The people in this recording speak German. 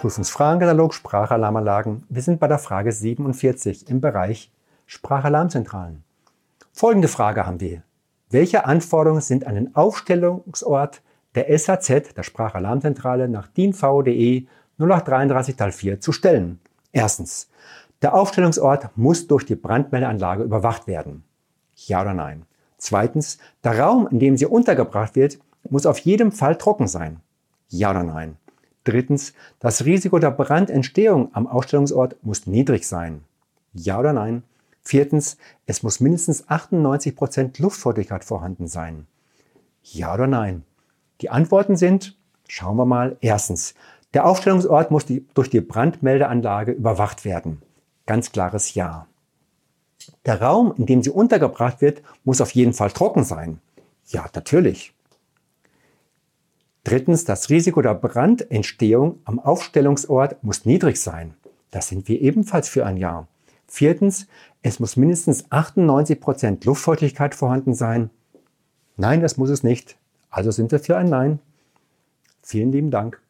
Prüfungsfragenkatalog Sprachalarmanlagen. Wir sind bei der Frage 47 im Bereich Sprachalarmzentralen. Folgende Frage haben wir. Welche Anforderungen sind an den Aufstellungsort der SAZ, der Sprachalarmzentrale, nach DIN VDE 0833 Teil 4 zu stellen? Erstens. Der Aufstellungsort muss durch die Brandmeldeanlage überwacht werden. Ja oder nein? Zweitens. Der Raum, in dem sie untergebracht wird, muss auf jeden Fall trocken sein. Ja oder nein? Drittens, das Risiko der Brandentstehung am Ausstellungsort muss niedrig sein. Ja oder nein? Viertens, es muss mindestens 98 Prozent Luftfeuchtigkeit vorhanden sein. Ja oder nein? Die Antworten sind, schauen wir mal, erstens, der Aufstellungsort muss die, durch die Brandmeldeanlage überwacht werden. Ganz klares Ja. Der Raum, in dem sie untergebracht wird, muss auf jeden Fall trocken sein. Ja, natürlich. Drittens, das Risiko der Brandentstehung am Aufstellungsort muss niedrig sein. Das sind wir ebenfalls für ein Jahr. Viertens, es muss mindestens 98 Prozent Luftfeuchtigkeit vorhanden sein. Nein, das muss es nicht. Also sind wir für ein Nein. Vielen lieben Dank.